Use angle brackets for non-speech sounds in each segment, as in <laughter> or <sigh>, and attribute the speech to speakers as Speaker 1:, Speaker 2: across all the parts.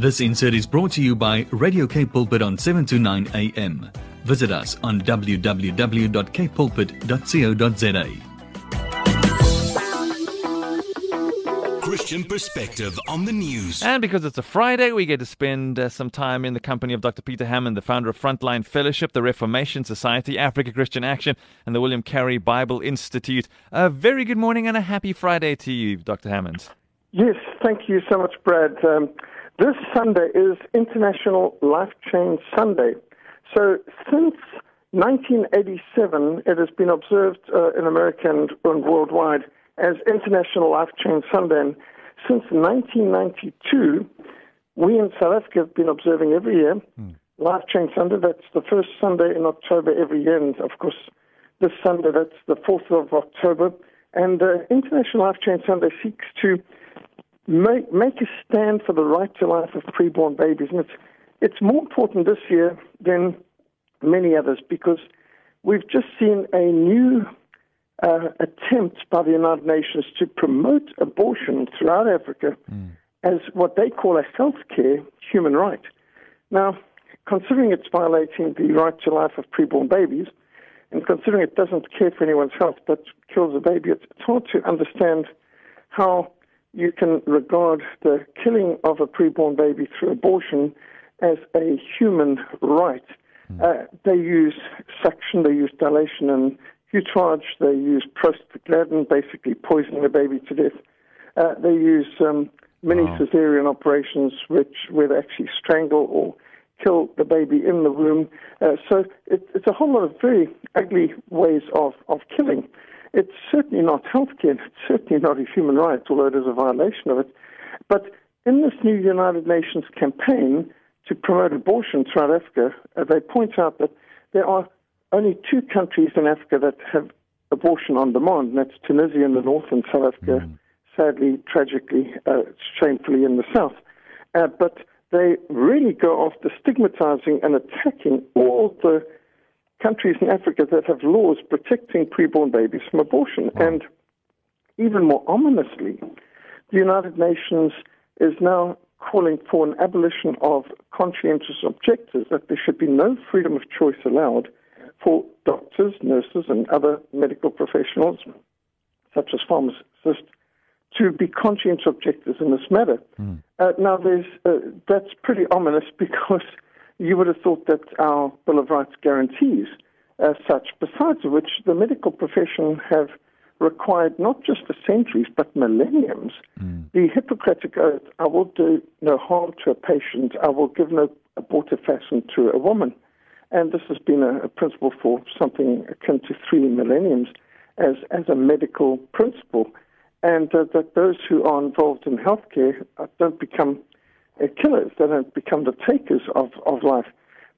Speaker 1: This insert is brought to you by Radio K Pulpit on 7 to 9 a.m. Visit us on www.kpulpit.co.za.
Speaker 2: Christian perspective on the news.
Speaker 3: And because it's a Friday, we get to spend uh, some time in the company of Dr. Peter Hammond, the founder of Frontline Fellowship, the Reformation Society, Africa Christian Action, and the William Carey Bible Institute. A very good morning and a happy Friday to you, Dr. Hammond.
Speaker 4: Yes, thank you so much, Brad. Um, this Sunday is International Life Chain Sunday. So since 1987, it has been observed uh, in America and, and, worldwide as International Life Chain Sunday. And since 1992, we in South Africa have been observing every year mm. Life Chain Sunday. That's the first Sunday in October every year. And of course, this Sunday, that's the 4th of October. And uh, International Life Chain Sunday seeks to make, make a stand for the right to life of preborn babies. And it's, it's more important this year than many others because we've just seen a new uh, attempt by the United Nations to promote abortion throughout Africa mm. as what they call a healthcare human right. Now, considering it's violating the right to life of preborn babies, and considering it doesn't care for anyone's health but kills a baby, it's, it's hard to understand how you can regard the killing of a preborn baby through abortion as a human right. Mm. Uh, they use suction, they use dilation and curettage, they use prostaglandin, basically poisoning the baby to death. Uh, they use um, mini wow. cesarean operations, which where they actually strangle or kill the baby in the womb. Uh, so it, it's a whole lot of very ugly ways of, of killing. It's certainly not healthcare. It's certainly not a human right, although it is a violation of it. But in this new United Nations campaign to promote abortion throughout Africa, uh, they point out that there are only two countries in Africa that have abortion on demand, and that's Tunisia in the north and South Africa, mm. sadly, tragically, uh, shamefully in the south. Uh, but they really go after stigmatizing and attacking all the countries in Africa that have laws protecting preborn babies from abortion. Wow. And even more ominously, the United Nations is now calling for an abolition of conscientious objectors, that there should be no freedom of choice allowed for doctors, nurses, and other medical professionals, such as pharmacists, to be conscientious objectors in this matter. Mm. Uh, now, there's, uh, that's pretty ominous <laughs> because you would have thought that our Bill of Rights guarantees as such, besides which the medical profession have required not just for centuries but millenniums mm. the Hippocratic Oath I will do no harm to a patient, I will give no abortifacient to a woman. And this has been a, a principle for something akin to three millenniums as, as a medical principle. And uh, that those who are involved in healthcare uh, don't become killers, they don't become the takers of, of life.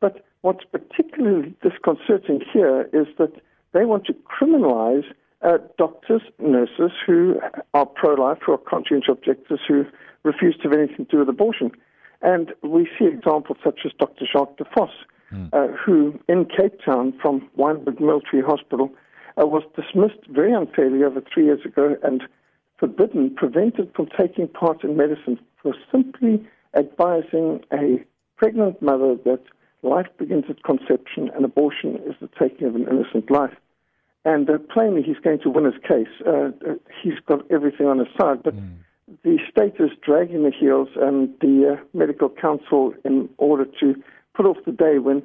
Speaker 4: But what's particularly disconcerting here is that they want to criminalize uh, doctors, nurses who are pro-life, who are conscientious objectors, who refuse to have anything to do with abortion. And we see examples such as Dr. Jacques de Vos, mm. uh, who in Cape Town from Wynberg Military Hospital uh, was dismissed very unfairly over three years ago and forbidden, prevented from taking part in medicine for simply advising a pregnant mother that life begins at conception and abortion is the taking of an innocent life. And uh, plainly, he's going to win his case. Uh, uh, he's got everything on his side, but mm. the state is dragging the heels, and the uh, medical council, in order to put off the day when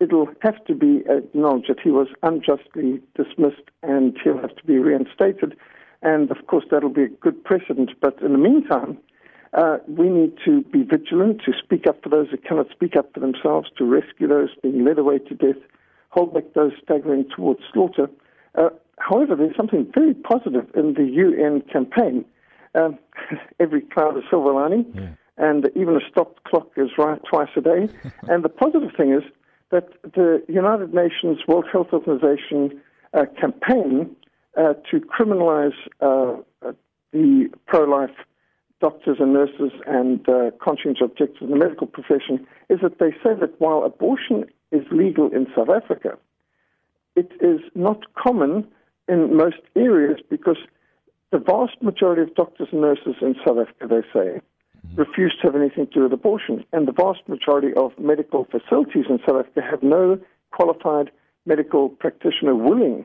Speaker 4: it'll have to be acknowledged that he was unjustly dismissed and he'll have to be reinstated. And of course, that'll be a good precedent. But in the meantime, uh, we need to be vigilant, to speak up for those who cannot speak up for themselves, to rescue those being led away to death, hold back those staggering towards slaughter. Uh, however, there's something very positive in the UN campaign. Um, <laughs> every cloud is silver lining, yeah. and even a stopped clock is right twice a day. <laughs> and the positive thing is that the United Nations World Health Organization uh, campaign uh, to criminalize uh, the pro-life doctors and nurses and uh, conscientious objectors in the medical profession is that they say that while abortion is legal in South Africa, it is not common in most areas because the vast majority of doctors and nurses in South Africa, they say, refuse to have anything to do with abortion. And the vast majority of medical facilities in South Africa have no qualified medical practitioner willing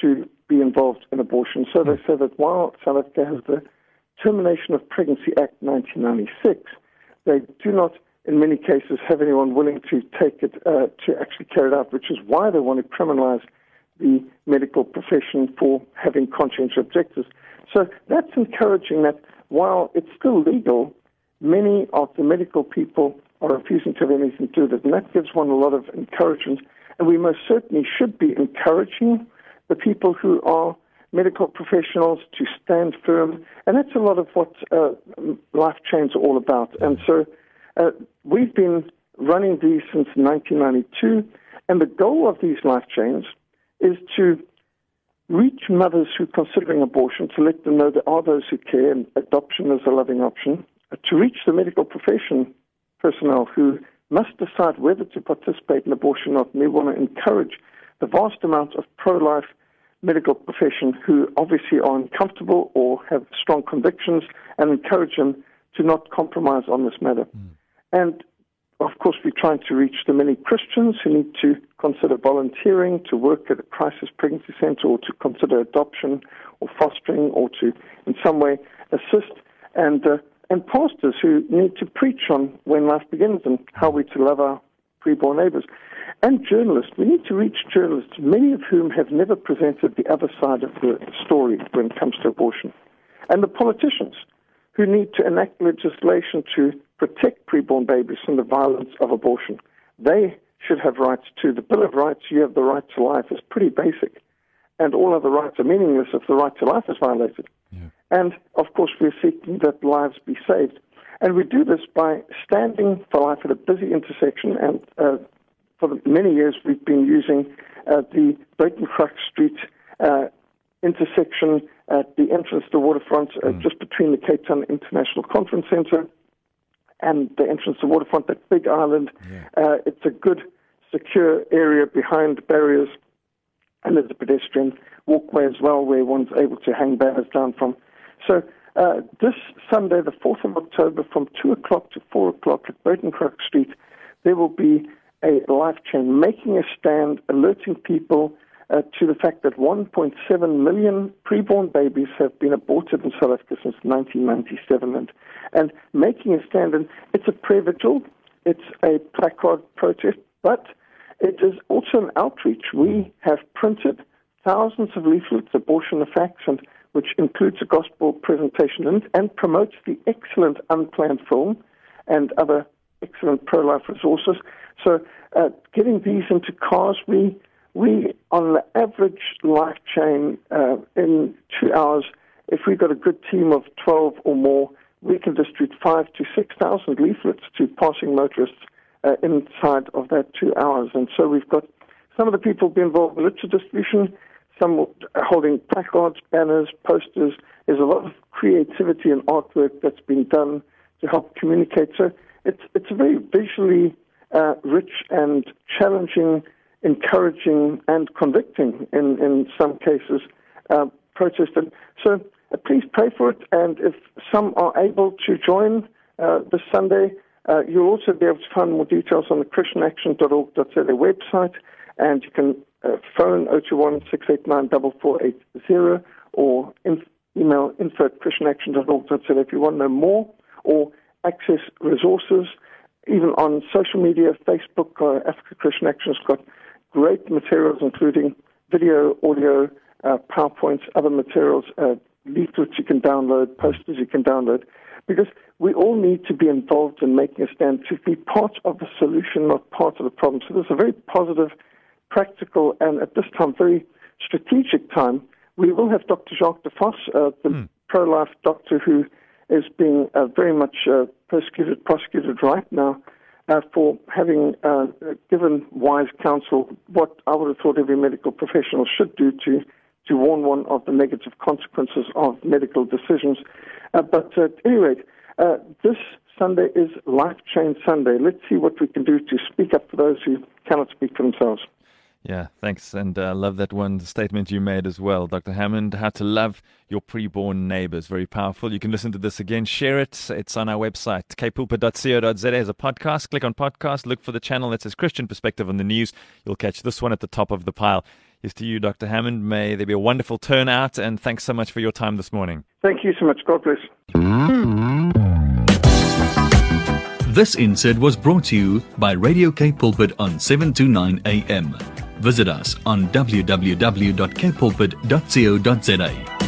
Speaker 4: to be involved in abortion. So they say that while South Africa has the Termination of Pregnancy Act 1996, they do not, in many cases, have anyone willing to take it uh, to actually carry it out, which is why they want to criminalize the medical profession for having conscientious objectors. So that's encouraging that while it's still legal, many of the medical people are refusing to have anything to do with it. And that gives one a lot of encouragement. And we most certainly should be encouraging the people who are medical professionals to stand firm. And that's a lot of what uh, life chains are all about. And so uh, we've been running these since 1992. And the goal of these life chains is to reach mothers who are considering abortion to let them know there are those who care and adoption is a loving option, uh, to reach the medical profession personnel who must decide whether to participate in abortion or not. And we want to encourage the vast amount of pro life medical profession who obviously are uncomfortable or have strong convictions and encourage them to not compromise on this matter. Mm. And of course, we're trying to reach the many Christians who need to consider volunteering to work at a crisis pregnancy center or to consider adoption or fostering or to, in some way, assist, and, uh, and pastors who need to preach on when life begins and how we're to love our preborn neighbors. And journalists. We need to reach journalists, many of whom have never presented the other side of the story when it comes to abortion. And the politicians who need to enact legislation to protect preborn babies from the violence of abortion. They should have rights too. The Bill of Rights, you have the right to life, is pretty basic. And all other rights are meaningless if the right to life is violated. Yeah. And of course, we're seeking that lives be saved. And we do this by standing for life at a busy intersection. And uh, for many years, we've been using uh, the Buitengracht Street uh, intersection at the entrance to the waterfront, uh, mm. just between the Cape Town International Conference Center and the entrance to the waterfront, that big island. Yeah. Uh, it's a good, secure area behind barriers, and there's a pedestrian walkway as well where one's able to hang banners down from. So uh, this Sunday, the 4th of October, from 2 o'clock to 4 o'clock at Buitengracht Street, there will be a life chain making a stand, alerting people uh, to the fact that 1.7 million preborn babies have been aborted in South Africa since 1997 and, and making a stand. And it's a prayer vigil, it's a placard protest, but it is also an outreach. We have printed thousands of leaflets, abortion the facts, and which includes a gospel presentation and, and promotes the excellent unplanned film and other excellent pro-life resources. So uh, getting these into cars, we we, on the average life chain, uh, in two hours, if we've got a good team of 12 or more, we can distribute five to 6,000 leaflets to passing motorists uh, inside of that two hours. And so we've got some of the people be involved in literature distribution, some holding placards, banners, posters. There's a lot of creativity and artwork that's been done to help communicate. So it's, it's a very visually uh, rich and challenging encouraging and convicting in, in some cases uh, protest. And so uh, please pray for it. And if some are able to join uh, this Sunday, uh, you'll also be able to find more details on the christianaction.org.za website. And you can uh, phone 021 689 4480 or in, email info at christianaction.org.za if you want to know more or access resources. Even on social media, Facebook, uh, Africa Christian Action has got great materials, including video, audio, uh, PowerPoints, other materials, uh, leaflets you can download, posters you can download, because we all need to be involved in making a stand to be part of the solution, not part of the problem. So there's a very positive, practical, and at this time, very strategic time. We will have Dr. Jacques de Vos, uh, the mm. pro-life doctor who is being uh, very much uh, persecuted, prosecuted right now uh, for having uh, given wise counsel what I would have thought every medical professional should do to, to warn one of the negative consequences of medical decisions. Uh, but at any rate, uh, this Sunday is Life Chain Sunday. Let's see what we can do to speak up for those who cannot speak for themselves.
Speaker 3: Yeah, thanks. And I uh, love that one statement you made as well, Dr. Hammond. How to love your preborn neighbors. Very powerful. You can listen to this again, share it. It's on our website, kpulpit.co.za as a podcast. Click on podcast, look for the channel that says Christian Perspective on the News. You'll catch this one at the top of the pile. Here's to you, Dr. Hammond. May there be a wonderful turnout, and thanks so much for your time this morning.
Speaker 4: Thank you so much. God bless.
Speaker 1: This insert was brought to you by Radio K Pulpit on 729 AM. Visit us on www.kpulpit.co.za.